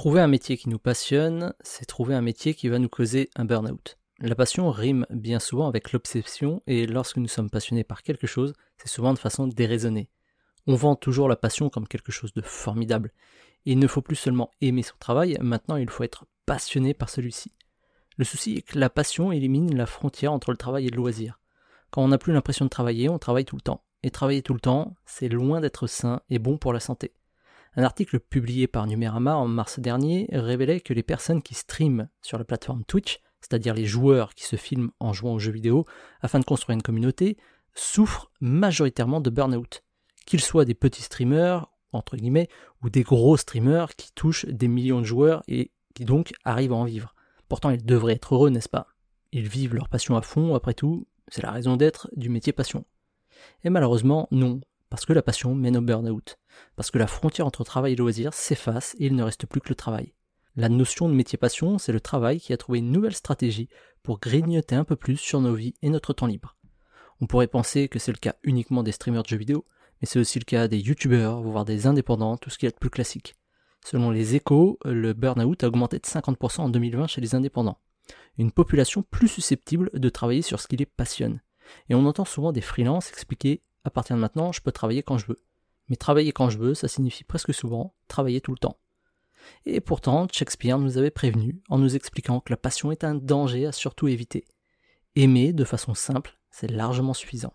Trouver un métier qui nous passionne, c'est trouver un métier qui va nous causer un burn-out. La passion rime bien souvent avec l'obsession et lorsque nous sommes passionnés par quelque chose, c'est souvent de façon déraisonnée. On vend toujours la passion comme quelque chose de formidable. il ne faut plus seulement aimer son travail, maintenant il faut être passionné par celui-ci. Le souci est que la passion élimine la frontière entre le travail et le loisir. Quand on n'a plus l'impression de travailler, on travaille tout le temps. Et travailler tout le temps, c'est loin d'être sain et bon pour la santé. Un article publié par Numérama en mars dernier révélait que les personnes qui streament sur la plateforme Twitch, c'est-à-dire les joueurs qui se filment en jouant aux jeux vidéo afin de construire une communauté, souffrent majoritairement de burn-out. Qu'ils soient des petits streamers, entre guillemets, ou des gros streamers qui touchent des millions de joueurs et qui donc arrivent à en vivre. Pourtant, ils devraient être heureux, n'est-ce pas? Ils vivent leur passion à fond, après tout, c'est la raison d'être du métier passion. Et malheureusement, non, parce que la passion mène au burn-out, parce que la frontière entre travail et loisir s'efface et il ne reste plus que le travail. La notion de métier passion, c'est le travail qui a trouvé une nouvelle stratégie pour grignoter un peu plus sur nos vies et notre temps libre. On pourrait penser que c'est le cas uniquement des streamers de jeux vidéo, mais c'est aussi le cas des youtubeurs, voire des indépendants, tout ce qui est de plus classique. Selon les échos, le burn-out a augmenté de 50% en 2020 chez les indépendants. Une population plus susceptible de travailler sur ce qui les passionne. Et on entend souvent des freelances expliquer à partir de maintenant, je peux travailler quand je veux. Mais travailler quand je veux, ça signifie presque souvent travailler tout le temps. Et pourtant, Shakespeare nous avait prévenu en nous expliquant que la passion est un danger à surtout éviter. Aimer de façon simple, c'est largement suffisant.